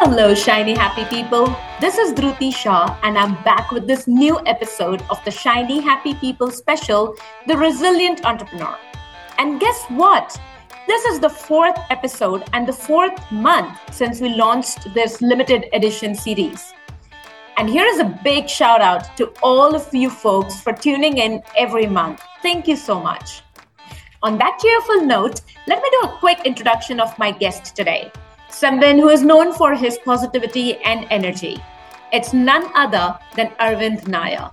Hello, shiny happy people. This is Dhruti Shah, and I'm back with this new episode of the Shiny Happy People special, The Resilient Entrepreneur. And guess what? This is the fourth episode and the fourth month since we launched this limited edition series. And here is a big shout out to all of you folks for tuning in every month. Thank you so much. On that cheerful note, let me do a quick introduction of my guest today someone who is known for his positivity and energy. It's none other than Arvind Nair.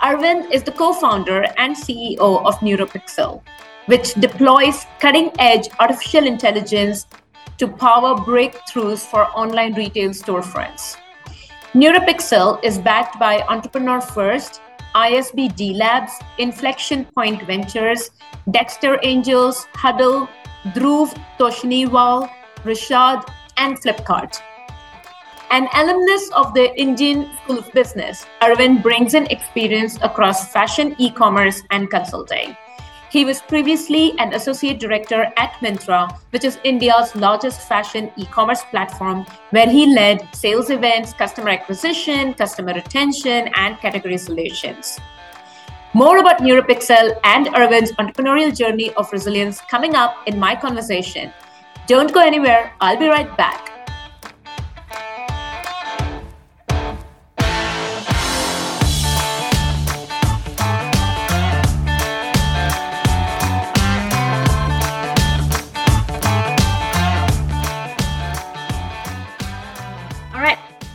Arvind is the co founder and CEO of Neuropixel, which deploys cutting edge artificial intelligence to power breakthroughs for online retail storefronts. Neuropixel is backed by Entrepreneur First, ISB D Labs, Inflection Point Ventures, Dexter Angels, Huddle, Dhruv Toshniwal, Rishaad, and Flipkart. An alumnus of the Indian School of Business, Arvind brings in experience across fashion, e commerce, and consulting. He was previously an associate director at Myntra, which is India's largest fashion e commerce platform, where he led sales events, customer acquisition, customer retention, and category solutions. More about Neuropixel and Arvind's entrepreneurial journey of resilience coming up in my conversation. Don't go anywhere, I'll be right back.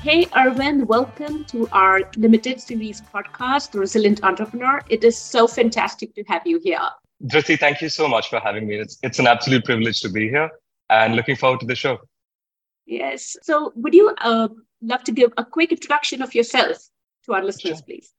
Hey, Arvind, welcome to our limited series podcast, The Resilient Entrepreneur. It is so fantastic to have you here. Dhruti, thank you so much for having me. It's, it's an absolute privilege to be here and looking forward to the show. Yes. So, would you uh, love to give a quick introduction of yourself to our listeners, sure. please?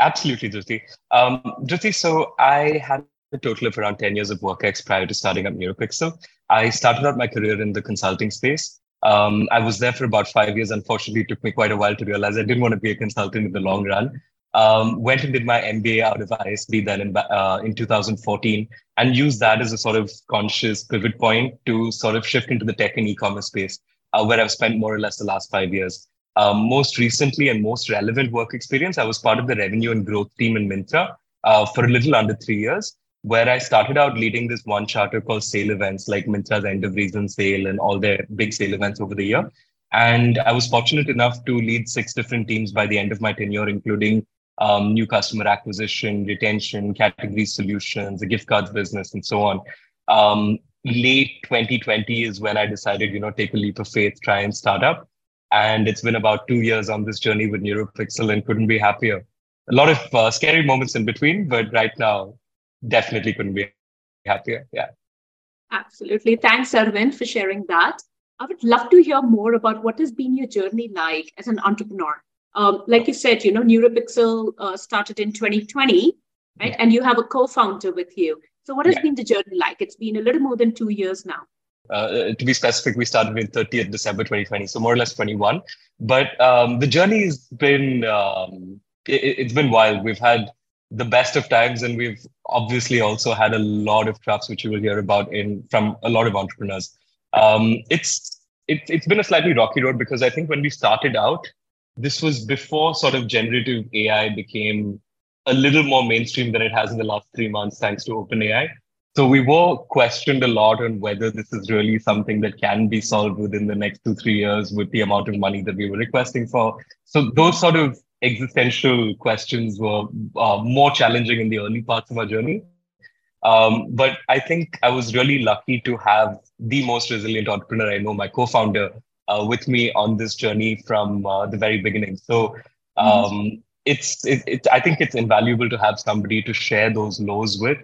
Absolutely, Dhruti. Um, Dhruti, so I had a total of around 10 years of work ex prior to starting up Neuropixel. I started out my career in the consulting space. Um, I was there for about five years. Unfortunately, it took me quite a while to realize I didn't want to be a consultant in the long run. Um, went and did my MBA out of ISB then in, uh, in 2014 and used that as a sort of conscious pivot point to sort of shift into the tech and e-commerce space, uh, where I've spent more or less the last five years. Um, most recently and most relevant work experience, I was part of the revenue and growth team in Myntra uh, for a little under three years, where I started out leading this one charter called sale events, like Myntra's end of reason sale and all their big sale events over the year. And I was fortunate enough to lead six different teams by the end of my tenure, including um, new customer acquisition, retention, category solutions, the gift cards business, and so on. Um, late 2020 is when I decided, you know, take a leap of faith, try and start up. And it's been about two years on this journey with Neuropixel and couldn't be happier. A lot of uh, scary moments in between, but right now, definitely couldn't be happier. Yeah. Absolutely. Thanks, Arvind, for sharing that. I would love to hear more about what has been your journey like as an entrepreneur. Um, like you said, you know, Neuropixel uh, started in 2020, right? Yeah. And you have a co-founder with you. So what has yeah. been the journey like? It's been a little more than two years now. Uh, to be specific, we started in 30th December 2020, so more or less 21. But um, the journey has been um, it, has been wild. We've had the best of times, and we've obviously also had a lot of troughs, which you will hear about in from a lot of entrepreneurs. Um, it's it, it's been a slightly rocky road because I think when we started out, this was before sort of generative AI became a little more mainstream than it has in the last three months, thanks to OpenAI. So we were questioned a lot on whether this is really something that can be solved within the next two, three years with the amount of money that we were requesting for. So those sort of existential questions were uh, more challenging in the early parts of our journey. Um, but I think I was really lucky to have the most resilient entrepreneur I know, my co-founder, uh, with me on this journey from uh, the very beginning. So um, mm-hmm. it's it, it, I think it's invaluable to have somebody to share those lows with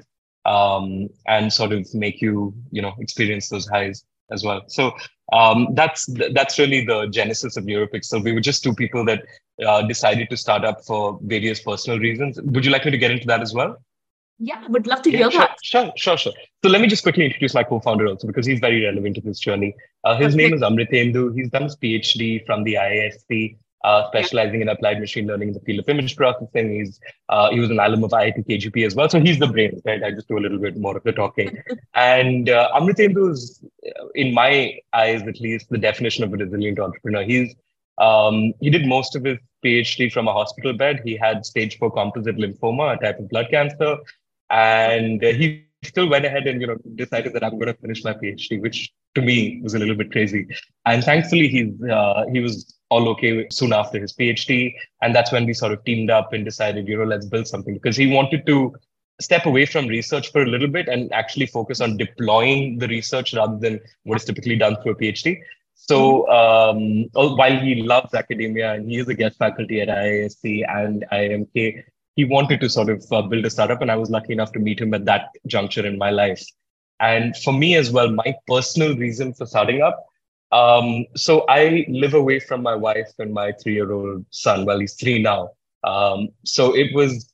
um, and sort of make you you know experience those highs as well. So um, that's that's really the genesis of Neuropixel. We were just two people that uh, decided to start up for various personal reasons. Would you like me to get into that as well? Yeah, would love to hear sure, that. Sure, sure, sure. So let me just quickly introduce my co-founder also because he's very relevant to this journey. Uh, his name is Amritendu. He's done his PhD from the IISc, uh, specializing in applied machine learning in the field of image processing. He's uh, he was an alum of IIT KGP as well, so he's the brain, right? I just do a little bit more of the talking. and uh, Amritendu is in my eyes at least, the definition of a resilient entrepreneur. He's um, he did most of his PhD from a hospital bed. He had stage four composite lymphoma, a type of blood cancer, and he still went ahead and you know decided that I'm going to finish my PhD, which to me was a little bit crazy. And thankfully, he's uh, he was all okay soon after his PhD, and that's when we sort of teamed up and decided, you know, let's build something because he wanted to step away from research for a little bit and actually focus on deploying the research rather than what is typically done through a PhD. So um, while he loves academia and he is a guest faculty at IISc and IMK, he wanted to sort of uh, build a startup, and I was lucky enough to meet him at that juncture in my life. And for me as well, my personal reason for starting up. Um, so I live away from my wife and my three-year-old son. Well, he's three now. Um, so it was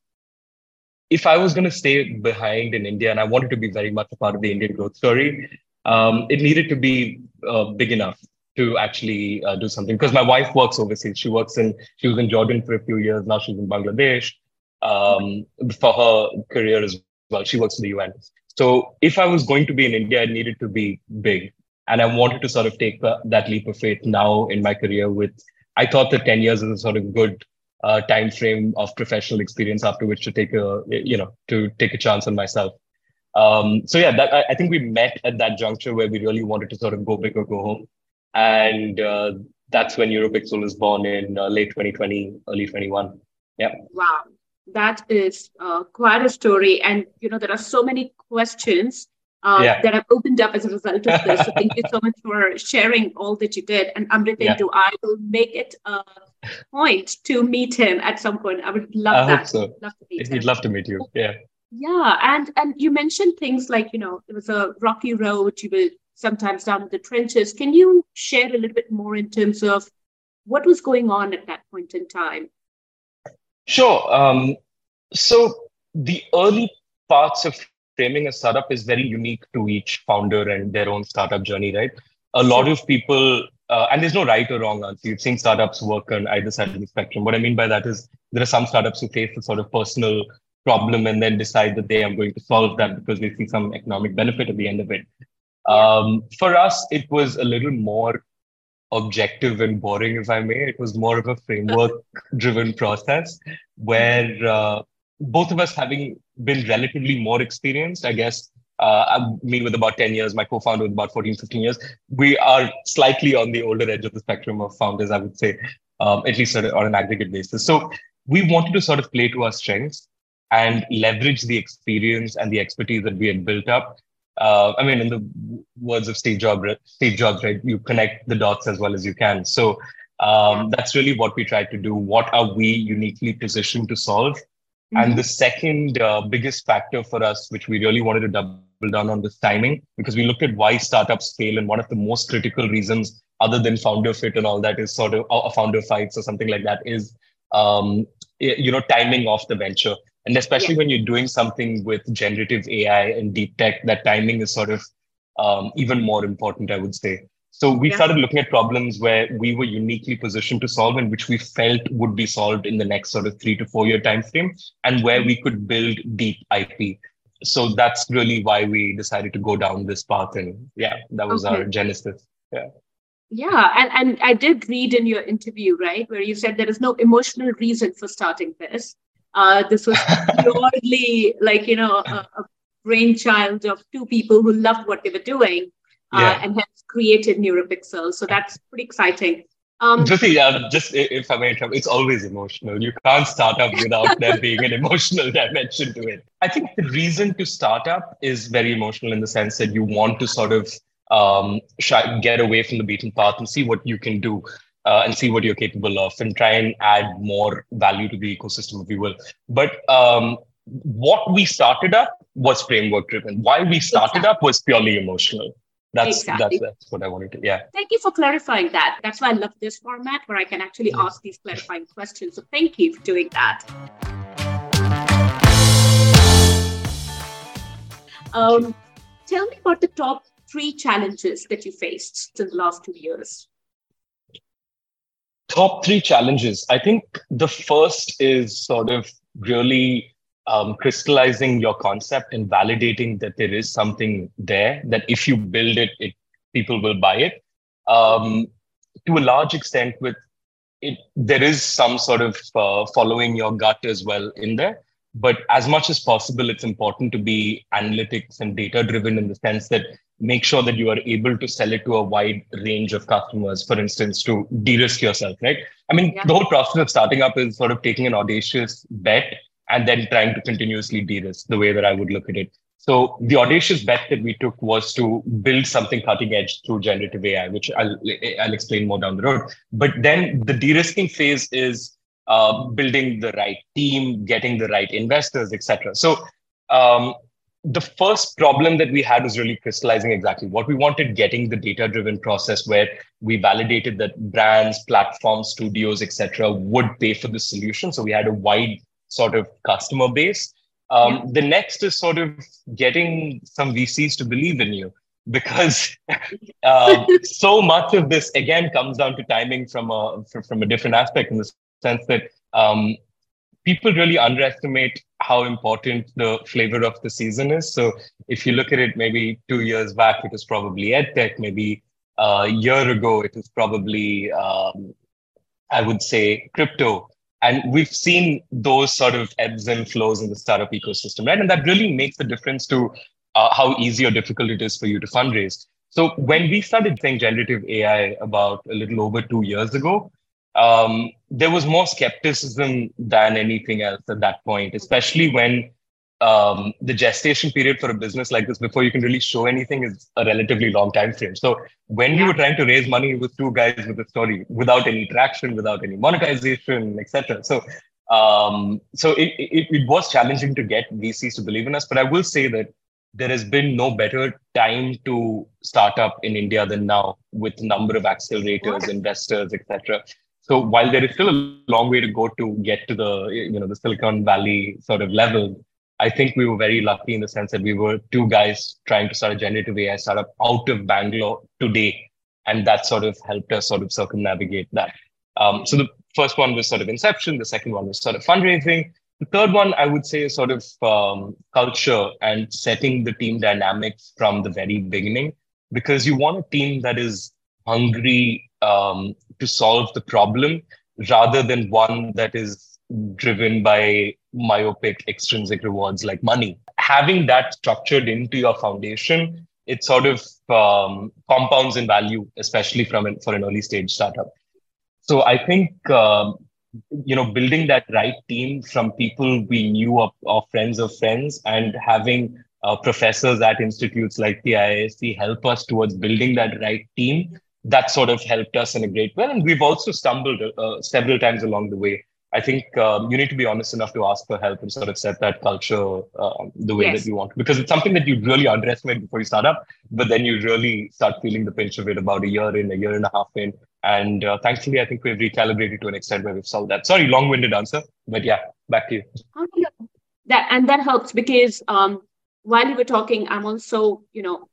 if I was going to stay behind in India and I wanted to be very much a part of the Indian growth story, um, it needed to be uh, big enough to actually uh, do something. Because my wife works overseas. She works in, she was in Jordan for a few years. Now she's in Bangladesh um, for her career as well. She works in the UN. So if I was going to be in India, it needed to be big. And I wanted to sort of take that leap of faith now in my career with, I thought that 10 years is a sort of good uh, time frame of professional experience after which to take a you know to take a chance on myself. Um, so yeah that I, I, think we met at that juncture where we really wanted to sort of go big or go home. And uh, that's when Neuropixel was born in uh, late 2020 early 21 yeah. Wow. That is uh, quite a story. And you know there are so many questions uh, yeah. that have opened up as a result of this. So thank you so much for sharing all that you did. And Amritendu, yeah. I will make it a point to meet him at some point. I would love I that. Hope so. Love to meet him. He'd him. love to meet you. Yeah. Yeah, and and you mentioned things like you know it was a rocky road. You were sometimes down in the trenches. Can you share a little bit more in terms of what was going on at that point in time? Sure. Um, so the early parts of framing a startup is very unique to each founder and their own startup journey, right? A lot of people, uh, and there's no right or wrong answer. You've seen startups work on either side of the spectrum. What I mean by that is there are some startups who face a sort of personal problem and then decide that they are going to solve that because they see some economic benefit at the end of it. Um, for us, it was a little more objective and boring, if I may. It was more of a framework driven process where uh, both of us having been relatively more experienced, I guess, uh, mean, with about 10 years, my co-founder with about 14, 15 years, we are slightly on the older edge of the spectrum of founders, I would say, um, at least on an aggregate basis. So we wanted to sort of play to our strengths and leverage the experience and the expertise that we had built up. Uh, I mean, in the words of Steve Jobs, Steve Jobs, right? You connect the dots as well as you can. So um, that's really what we tried to do. What are we uniquely positioned to solve? Mm-hmm. And the second uh, biggest factor for us, which we really wanted to double down on, was timing, because we looked at why startups fail. And one of the most critical reasons, other than founder fit and all that, is sort of a founder fights or something like that, is um, you know timing of the venture. And especially yeah. when you're doing something with generative AI and deep tech, that timing is sort of um, even more important, I would say. So we yeah. started looking at problems where we were uniquely positioned to solve and which we felt would be solved in the next sort of three to four year time frame and where we could build deep IP. So that's really why we decided to go down this path. And yeah, that was okay. our genesis. Yeah. Yeah, and, and I did read in your interview, right, where you said there is no emotional reason for starting this. Uh, this was purely like, you know, a, a brainchild of two people who loved what they were doing yeah. and has created NeuroPixel. So that's pretty exciting. Um, Dhruti, uh, just if I may interrupt, it's always emotional. You can't start up without there being an emotional dimension to it. I think the reason to start up is very emotional in the sense that you want to sort of um, get away from the beaten path and see what you can do uh, and see what you're capable of and try and add more value to the ecosystem, if you will. But um, what we started up was framework driven. Why we started exactly. up was purely emotional that's, exactly. that's that's what I wanted to. Yeah. Thank you for clarifying that. That's why I love this format where I can actually yes. ask these clarifying questions. So thank you for doing that. Um, tell me about the top three challenges that you faced in the last two years. Top three challenges. I think the first is sort of really um, crystallizing your concept and validating that there is something there that if you build it, it people will buy it. Um, to a large extent, with it, there is some sort of uh, following your gut as well in there. But as much as possible, it's important to be analytics and data driven in the sense that make sure that you are able to sell it to a wide range of customers, for instance, to de risk yourself, right? I mean, yeah. the whole process of starting up is sort of taking an audacious bet and then trying to continuously de risk the way that I would look at it. So the audacious bet that we took was to build something cutting edge through generative AI, which I'll, I'll explain more down the road. But then the de-risking phase is uh, building the right team, getting the right investors, etc. So um, the first problem that we had was really crystallizing exactly what we wanted, getting the data-driven process where we validated that brands, platforms, studios, etc., would pay for the solution. So we had a wide sort of customer base um, yeah. The next is sort of getting some VCs to believe in you because uh, so much of this again comes down to timing from a from a different aspect in the sense that um, people really underestimate how important the flavor of the season is. So if you look at it, maybe two years back, it was probably edtech. Maybe a year ago, it was probably um, I would say crypto. And we've seen those sort of ebbs and flows in the startup ecosystem, right? And that really makes a difference to uh, how easy or difficult it is for you to fundraise. So when we started saying generative AI about a little over two years ago, um, there was more skepticism than anything else at that point, especially when um, the gestation period for a business like this before you can really show anything is a relatively long time frame. So when yeah. we were trying to raise money with two guys with a story without any traction, without any monetization, etc. So um, so it, it, it was challenging to get VCs to believe in us. But I will say that there has been no better time to start up in India than now with number of accelerators, investors, etc. So while there is still a long way to go to get to the you know the Silicon Valley sort of level, I think we were very lucky in the sense that we were two guys trying to start a generative AI startup out of Bangalore today. And that sort of helped us sort of circumnavigate that. Um, so the first one was sort of inception. The second one was sort of fundraising. The third one, I would say, is sort of um, culture and setting the team dynamics from the very beginning, because you want a team that is hungry um, to solve the problem rather than one that is driven by myopic extrinsic rewards like money. Having that structured into your foundation, it sort of um, compounds in value, especially from an, for an early stage startup. So I think um, you know building that right team from people we knew of, of friends of friends and having uh, professors at institutes like the IISc help us towards building that right team that sort of helped us in a great way and we've also stumbled uh, several times along the way I think um, you need to be honest enough to ask for help and sort of set that culture uh, the way yes. that you want because it's something that you really underestimate before you start up, but then you really start feeling the pinch of it about a year in, a year and a half in. And uh, thankfully, I think we've recalibrated to an extent where we've solved that. Sorry, long-winded answer, but yeah, back to you. That and that helps because um, while you were talking, I'm also you know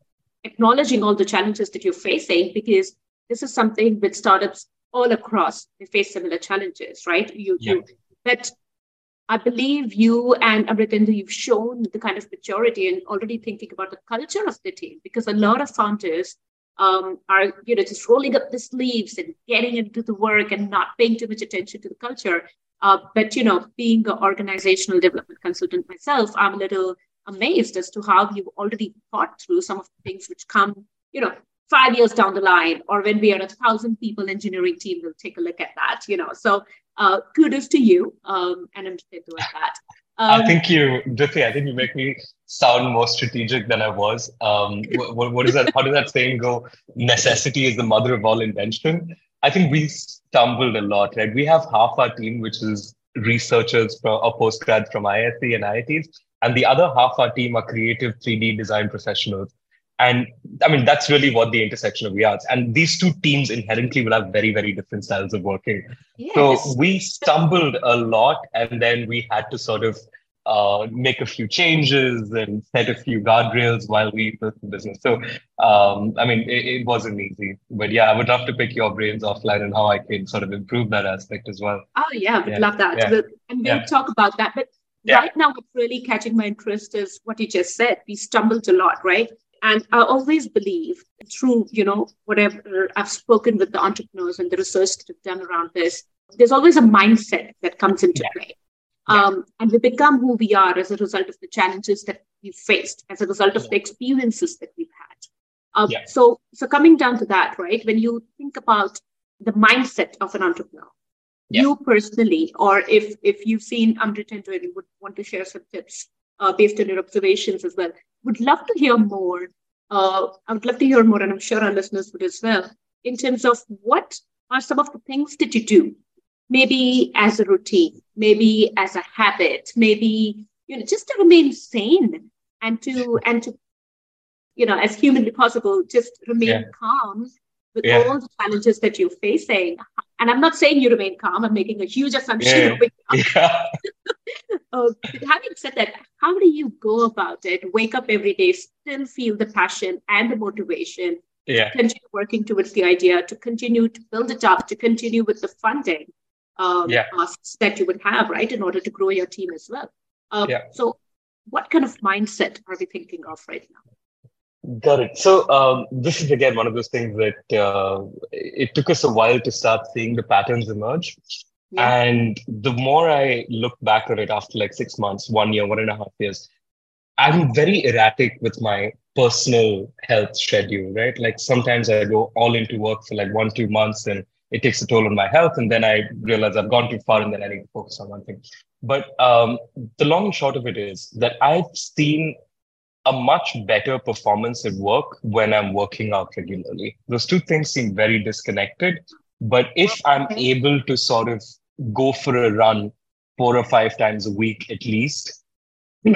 acknowledging all the challenges that you're facing because this is something with startups all across they face similar challenges, right? You, yeah. you but I believe you and Amritendu, you've shown the kind of maturity and already thinking about the culture of the team because a lot of founders um, are, you know, just rolling up the sleeves and getting into the work and not paying too much attention to the culture. Uh, but, you know, being an organizational development consultant myself, I'm a little amazed as to how you've already thought through some of the things which come, you know, five years down the line or when we are a thousand people engineering team we'll take a look at that you know so uh, kudos to you um, and i'm doing that um, I think you, Dhruti, I think you make me sound more strategic than I was. Um, what, what is that? How does that saying go? Necessity is the mother of all invention. I think we stumbled a lot, right? We have half our team, which is researchers from, or postgrads from IISc and IITs, and the other half our team are creative 3D design professionals and i mean that's really what the intersection of we are and these two teams inherently will have very very different styles of working yes. so we stumbled a lot and then we had to sort of uh, make a few changes and set a few guardrails while we built the business. So, um, I mean, it, it, wasn't easy, but yeah, I would love to pick your brains offline and how I can sort of improve that aspect as well. Oh yeah, yeah. love that. Yeah. And we'll yeah. talk about that. But right now, what's really catching my interest is what you just said. We stumbled a lot, right? And I always believe through, you know, whatever I've spoken with the entrepreneurs and the research that I've done around this, there's always a mindset that comes into yeah. play. Yeah. Um, and we become who we are as a result of the challenges that we've faced, as a result of yeah. the experiences that we've had. Um, yeah. So, so coming down to that, right? When you think about the mindset of an entrepreneur, you personally, or if if you've seen Amritendu would want to share some tips uh, based on your observations as well, would love to hear more. Uh, I would love to hear more, and I'm sure our listeners would as well, in terms of what are some of the things that you do maybe as a routine, maybe as a habit, maybe you know just to remain sane and to and to you know as humanly possible just remain yeah. calm with yeah. all the challenges that you're facing. And I'm not saying you remain calm. I'm making a huge assumption. Yeah. yeah. uh, having said that, how do you go about it? Wake up every day, still feel the passion and the motivation yeah. to continue working towards the idea, to continue to build it up, to continue with the funding um, yeah. costs that you would have, right, in order to grow your team as well. Um, yeah. So, what kind of mindset are we thinking of right now? Got it. So um, this is again one of those things that uh, it took us a while to start seeing the patterns emerge. And the more I look back at it after like six months, one year, one and a half years, I'm very erratic with my personal health schedule, right? Like sometimes I go all into work for like one, two months and it takes a toll on my health. And then I realize I've gone too far and then I need to focus on one thing. But um, the long and short of it is that I've seen a much better performance at work when I'm working out regularly. Those two things seem very disconnected. But if I'm able to sort of go for a run four or five times a week at least,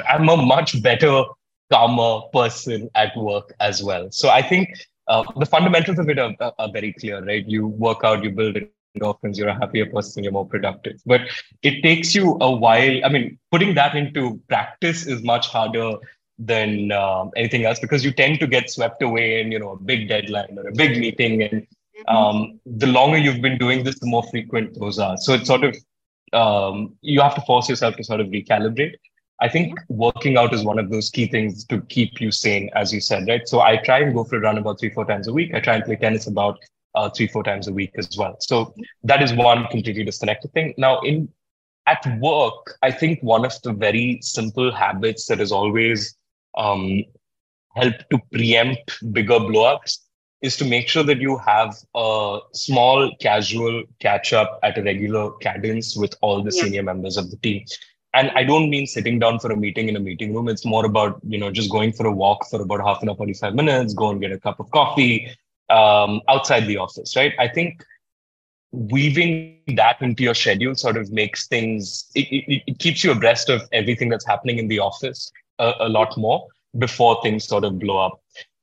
I'm a much better, calmer person at work as well. So I think uh, the fundamentals of it are, are, very clear, right? You work out, you build endorphins, you're a happier person, you're more productive. But it takes you a while. I mean, putting that into practice is much harder than uh, anything else because you tend to get swept away in, you know, a big deadline or a big meeting. And. Um, the longer you've been doing this, the more frequent those are. So it's sort of, um, you have to force yourself to sort of recalibrate. I think working out is one of those key things to keep you sane, as you said, right? So I try and go for a run about three, four times a week. I try and play tennis about uh, three, four times a week as well. So that is one completely disconnected thing. Now, in at work, I think one of the very simple habits that has always um, helped to preempt bigger blowups is to make sure that you have a small casual catch up at a regular cadence with all the yeah. senior members of the team. And i don't mean sitting down for a meeting in a meeting room. It's more about you know just going for a walk for about half an hour 45 minutes go and get a cup of coffee um, outside the office right? I think weaving that into your schedule sort of makes things it, it, it keeps you abreast of everything that's happening in the office a, a lot more before things sort of blow up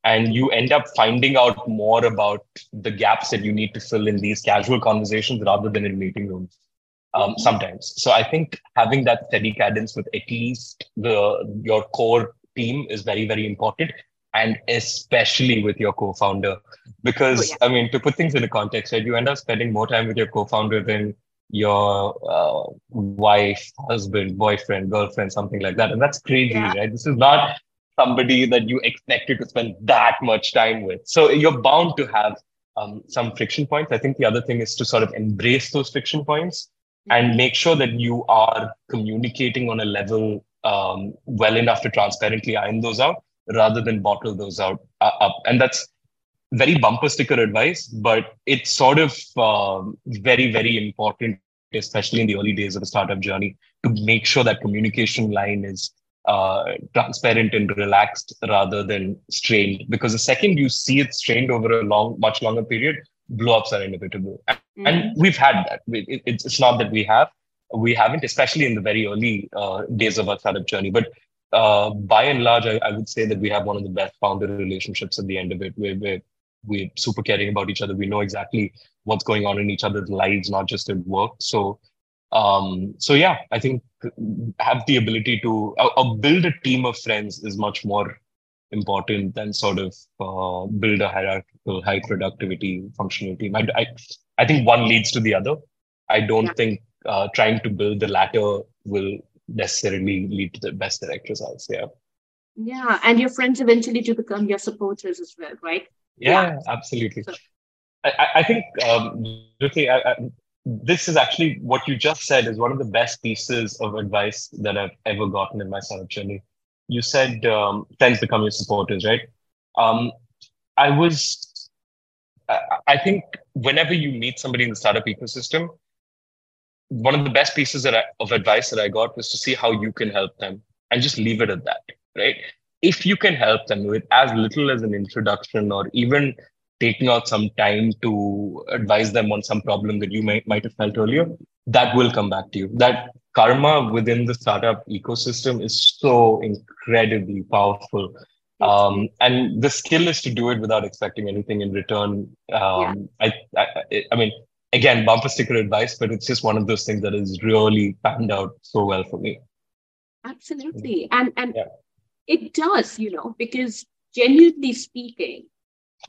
and you end up finding out more about the gaps that you need to fill in these casual conversations rather than in meeting rooms um, sometimes. So I think having that steady cadence with at least the your core team is very very important, and especially with your co-founder, because oh, yeah. I mean to put things into context, right? You end up spending more time with your co-founder than your uh, wife, husband, boyfriend, girlfriend, something like that, and that's crazy, yeah. right? This is not somebody that you expected to spend that much time with. So you're bound to have um, some friction points. I think the other thing is to sort of embrace those friction points and make sure that you are communicating on a level um, well enough to transparently iron those out rather than bottle those out uh, up. And that's very bumper sticker advice, but it's sort of um, very, very important, especially in the early days of a startup journey, to make sure that communication line is uh, transparent and relaxed rather than strained. Because the second you see it strained over a long, much longer period, blowups are inevitable. Mm-hmm. And we've had that. It, it's, it's not that we have, we haven't, especially in the very early uh, days of our startup journey. But uh, by and large, I, I, would say that we have one of the best founder relationships at the end of it. We're, we're, we're super caring about each other. We know exactly what's going on in each other's lives, not just at work. So, um, so yeah, I think have the ability to uh, uh build a team of friends is much more important than sort of uh, build a hierarchical high productivity functional team. I, I, I think one leads to the other. I don't yeah. think uh, trying to build the latter will necessarily lead to the best direct results. Yeah. Yeah, and your friends eventually to become your supporters as well, right? Yeah, yeah. absolutely. So. I, I, think, um, I, this is actually what you just said is one of the best pieces of advice that I've ever gotten in my startup journey. You said um, friends become your supporters, right? Um, I was, I think, whenever you meet somebody in the startup ecosystem, one of the best pieces that I, of advice that I got was to see how you can help them and just leave it at that, right? If you can help them with as little as an introduction or even taking out some time to advise them on some problem that you might, might have felt earlier, that will come back to you. That karma within the startup ecosystem is so incredibly powerful. Um, and the skill is to do it without expecting anything in return. Um, yeah. I, I, I mean, again, bumper sticker advice, but it's just one of those things that has really panned out so well for me. Absolutely. And, and yeah. it does, you know, because genuinely speaking,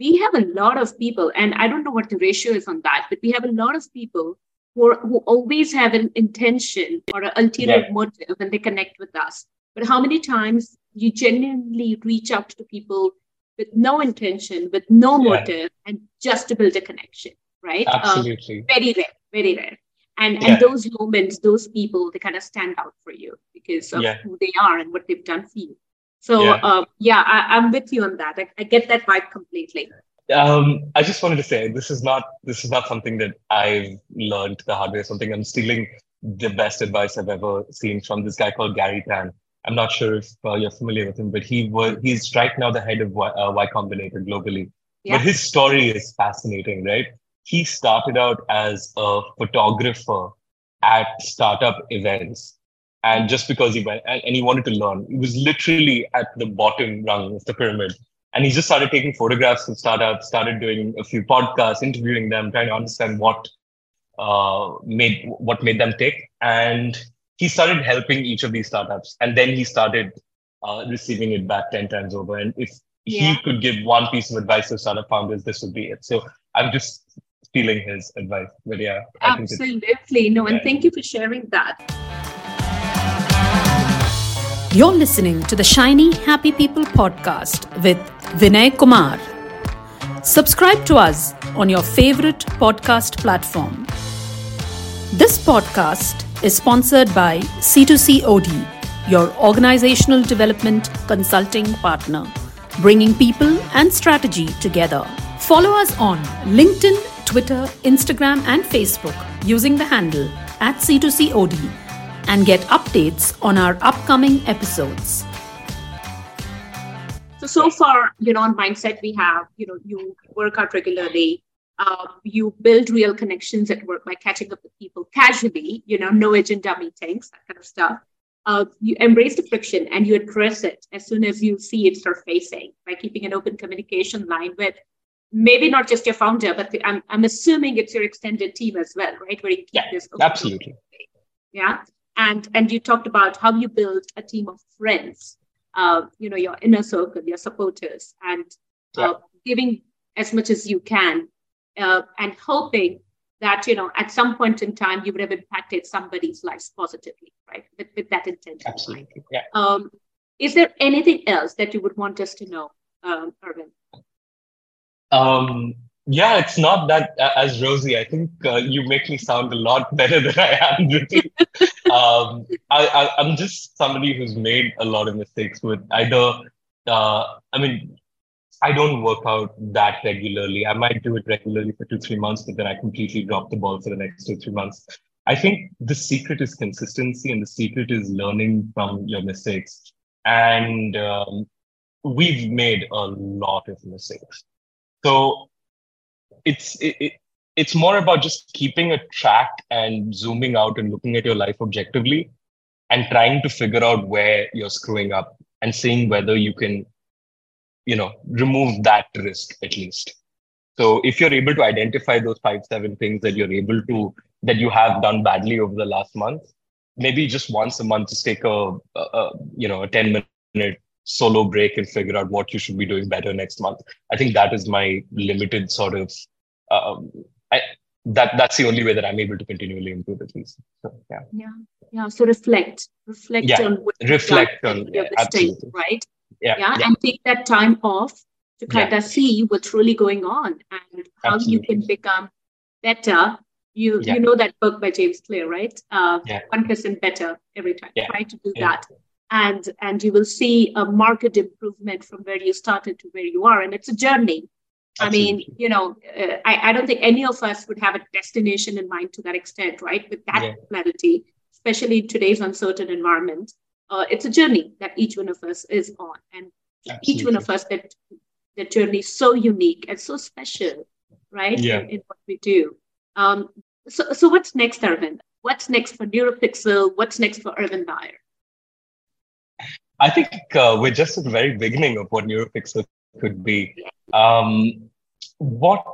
we have a lot of people, and I don't know what the ratio is on that, but we have a lot of people who, are, who always have an intention or an ulterior yeah. motive when they connect with us. But how many times you genuinely reach out to people with no intention, with no yeah. motive, and just to build a connection, right? Um, Absolutely. very rare, very rare. And, yeah. and those moments, those people, they kind of stand out for you because of who they are and what they've done for you. So yeah, uh, yeah I, am with you on that. I, I, get that vibe completely. Um, I just wanted to say this is not this is not something that I've learned the hard way. Something I'm stealing the best advice I've ever seen from this guy called Gary Tan. I'm not sure if uh, you're familiar with him, but he was he's right now the head of y, uh, Y Combinator globally. Yeah. But his story is fascinating, right? He started out as a photographer at startup events and just because he went and, he wanted to learn, he was literally at the bottom rung of the pyramid. And he just started taking photographs of startups, started doing a few podcasts, interviewing them, trying to understand what uh, made what made them tick. And he started helping each of these startups. And then he started uh, receiving it back 10 times over. And if yeah. he could give one piece of advice to startup founders, this would be it. So I'm just stealing his advice. But yeah. Absolutely. No, and yeah. thank you for sharing that. You're listening to the Shiny Happy People podcast with Vinay Kumar. Subscribe to us on your favorite podcast platform. This podcast is sponsored by C2C your organizational development consulting partner, bringing people and strategy together. Follow us on LinkedIn, Twitter, Instagram, and Facebook using the handle at C2COD and get updates on our upcoming episodes. So, so far, you know, on mindset, we have, you know, you work out regularly. Uh, you build real connections at work by catching up with people casually, you know, no agenda meetings, that kind of stuff. Uh, you embrace the friction and you address it as soon as you see it surfacing by keeping an open communication line with maybe not just your founder, but the, I'm, I'm assuming it's your extended team as well, right? Where you keep yeah, this absolutely. Yeah and and you talked about how you build a team of friends uh, you know your inner circle your supporters and uh, yeah. giving as much as you can uh, and hoping that you know at some point in time you would have impacted somebody's lives positively right with, with that intention absolutely yeah um, is there anything else that you would want us to know um, Arvind? um yeah, it's not that uh, as rosy. I think uh, you make me sound a lot better than I am. um, I, I, am just somebody who's made a lot of mistakes with either. Uh, I mean, I don't work out that regularly. I might do it regularly for two, three months, but then I completely drop the ball for the next two, three months. I think the secret is consistency, and the secret is learning from your mistakes. And um, we've made a lot of mistakes. So it's it, it, it's more about just keeping a track and zooming out and looking at your life objectively and trying to figure out where you're screwing up and seeing whether you can you know remove that risk at least so if you're able to identify those five seven things that you're able to that you have done badly over the last month maybe just once a month just take a, a, a you know a 10 minute solo break and figure out what you should be doing better next month. I think that is my limited sort of um, I, that that's the only way that I'm able to continually improve at least. So, yeah. Yeah. Yeah. So reflect, reflect yeah. on what reflect on your yeah, mistake, right? Yeah, yeah, yeah. and take that time off to kind of see what's really going on and how you can become better. You you know that book by James Clear, right? Uh, Yeah. One percent better every time. Yeah. Try to do that, and and you will see a market improvement from where you started to where you are, and it's a journey. I mean, you know, uh, I, I don't think any of us would have a destination in mind to that extent, right? With that Yeah. clarity, especially in today's uncertain environment, uh, it's a journey that each one of us is on, and each one of us that that journey is so unique and so special, right? Yeah. In, in what we do. Um, so, so what's next, Arvind? What's next for NeuroPixel? What's next for Arvind Nair? I think uh, we're just at the very beginning of what NeuroPixel could be. Um, what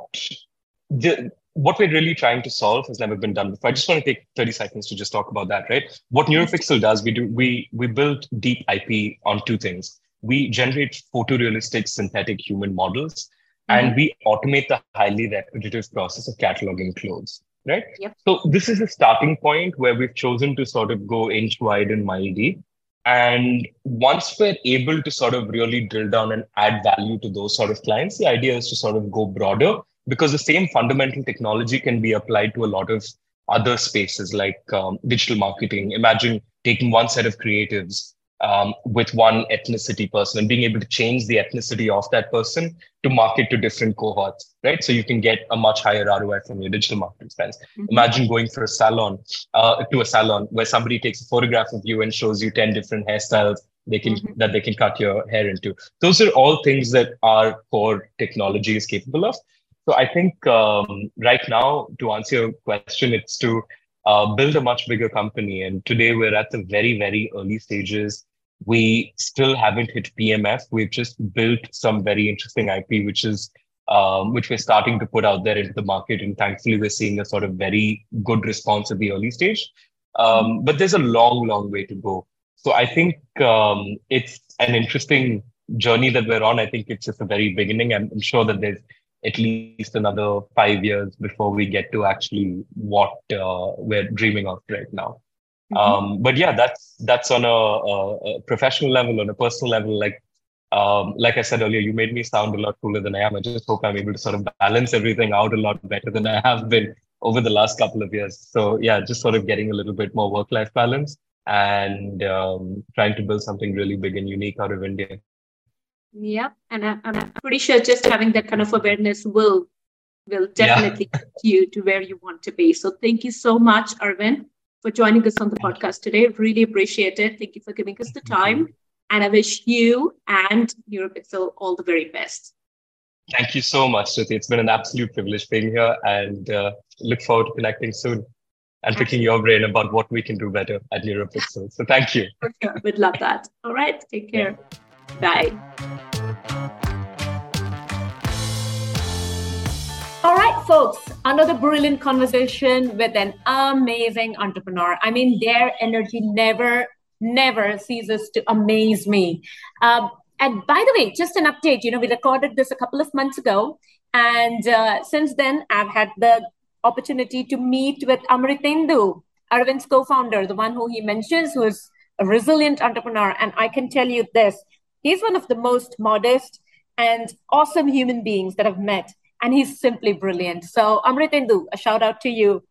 the, what we're really trying to solve has never been done before. I just want to take 30 seconds to just talk about that, right? What NeuroPixel does, we do we we build deep IP on two things. We generate photorealistic synthetic human models, and mm-hmm. we automate the highly repetitive process of cataloging clothes, right? Yep. So this is a starting point where we've chosen to sort of go inch wide and mile deep. And once we're able to sort of really drill down and add value to those sort of clients, the idea is to sort of go broader because the same fundamental technology can be applied to a lot of other spaces like um, digital marketing. Imagine taking one set of creatives um, with one ethnicity person and being able to change the ethnicity of that person to market to different cohorts, right? So you can get a much higher ROI from your digital marketing spends. Mhm. Imagine going for a salon, uh, to a salon where somebody takes a photograph of you and shows you 10 different hairstyles they can Mhm. that they can cut your hair into. Those are all things that our core technology is capable of. So I think um, right now, to answer your question, it's to uh, build a much bigger company. And today we're at the very, very early stages. We still haven't hit PMF. We've just built some very interesting IP, which is um, which we're starting to put out there into the market. And thankfully, we're seeing a sort of very good response at the early stage. Um, but there's a long, long way to go. So I think um, it's an interesting journey that we're on. I think it's just the very beginning. I'm, I'm sure that there's at least another five years before we get to actually what uh, we're dreaming of right now. Mhm. Um, but yeah, that's that's on a, a, professional level, on a personal level. Like um, like I said earlier, you made me sound a lot cooler than I am. I just hope I'm able to sort of balance everything out a lot better than I have been over the last couple of years. So yeah, just sort of getting a little bit more work-life balance and um, trying to build something really big and unique out of India. Yeah, and I, I'm pretty sure just having that kind of awareness will will Yeah. definitely get you to where you want to be. So thank you so much, Arvind, for joining us on the podcast today. Really appreciate it. Thank you for giving us the time, and I wish you and NeuroPixel all the very best. Thank you so much, Dhruti. It's been an absolute privilege being here and uh, look forward to connecting soon and picking your brain about what we can do better at NeuroPixel. So thank you. Would love that. All right, take care. Bye. Folks, another brilliant conversation with an amazing entrepreneur. I mean, their energy never, never ceases to amaze me. Um, and by the way, just an update you know, we recorded this a couple of months ago. And uh, since then, I've had the opportunity to meet with Amritendu, Arvind's co founder, the one who he mentions, who is a resilient entrepreneur. And I can tell you this he's one of the most modest and awesome human beings that I've met and he's simply brilliant. So, Amritendu, a shout out to you.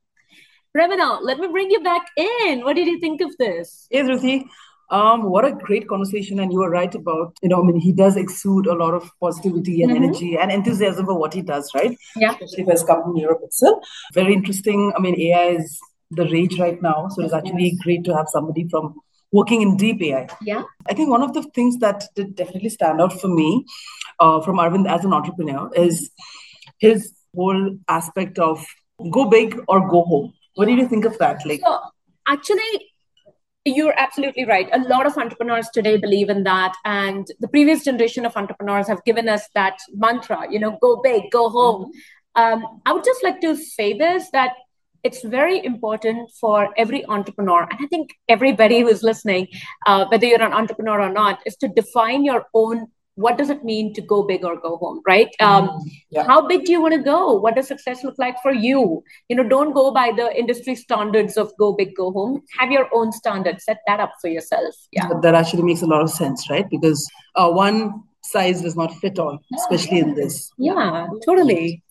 Ravina, let me bring you back in. What did you think of this? Hey, Dhruti. Um, what a great conversation, and you were right about you know. I mean, he does exude a lot of positivity and Mhm. energy and enthusiasm for what he does, right? Yeah. Especially for his company NeuroPixel. Very interesting. I mean, AI is the rage right now, so it's actually great to have somebody from working in deep AI. Yeah. I think one of the things that did definitely stand out for me uh, from Arvind as an entrepreneur is his whole aspect of go big or go home. What did you think of that? Like, So, actually, you're absolutely right. A lot of entrepreneurs today believe in that. And the previous generation of entrepreneurs have given us that mantra, you know, go big, go home. Um, I would just like to say this that it's very important for every entrepreneur. And I think everybody who's listening, uh, whether you're an entrepreneur or not, is to define your own what does it mean to go big or go home right um, Mm, yeah. how big do you want to go what does success look like for you you know don't go by the industry standards of go big go home have your own standards set that up for yourself yeah That- that actually makes a lot of sense, right? Because uh, one size does not fit all, especially in this. Yeah, totally.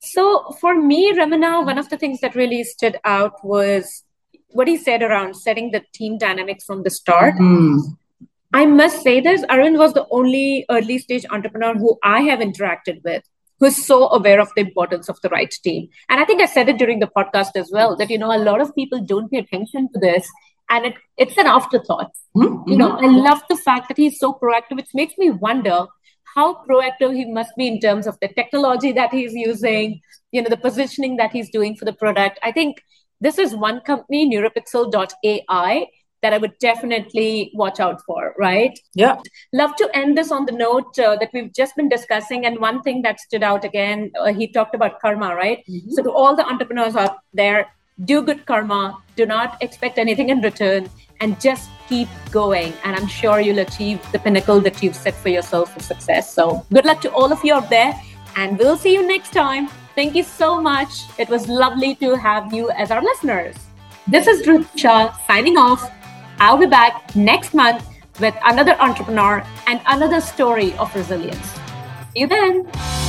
So for me, Ramana, one of the things that really stood out was what he said around setting the team dynamics from the start. Mm, I must say this, Arvind was the only early stage entrepreneur who I have interacted with who's so aware of the importance of the right team. And I think I said it during the podcast as well that, you know, a lot of people don't pay attention to this and it, it's an afterthought. mhm, You know, I love the fact that he's so proactive. which makes me wonder how proactive he must be in terms of the technology that he's using, you know, the positioning that he's doing for the product. I think this is one company, neuropixel.ai, that I would definitely watch out for, right? Yeah. Love to end this on the note uh, that we've just been discussing. And one thing that stood out again, uh, he talked about karma, right? So, to all the entrepreneurs out there, do good karma, do not expect anything in return, and just keep going. And I'm sure you'll achieve the pinnacle that you've set for yourself for success. So, good luck to all of you out there, and we'll see you next time. Thank you so much. It was lovely to have you as our listeners. This is Dhruti Shah signing off. I'll be back next month with another entrepreneur and another story of resilience. See you then.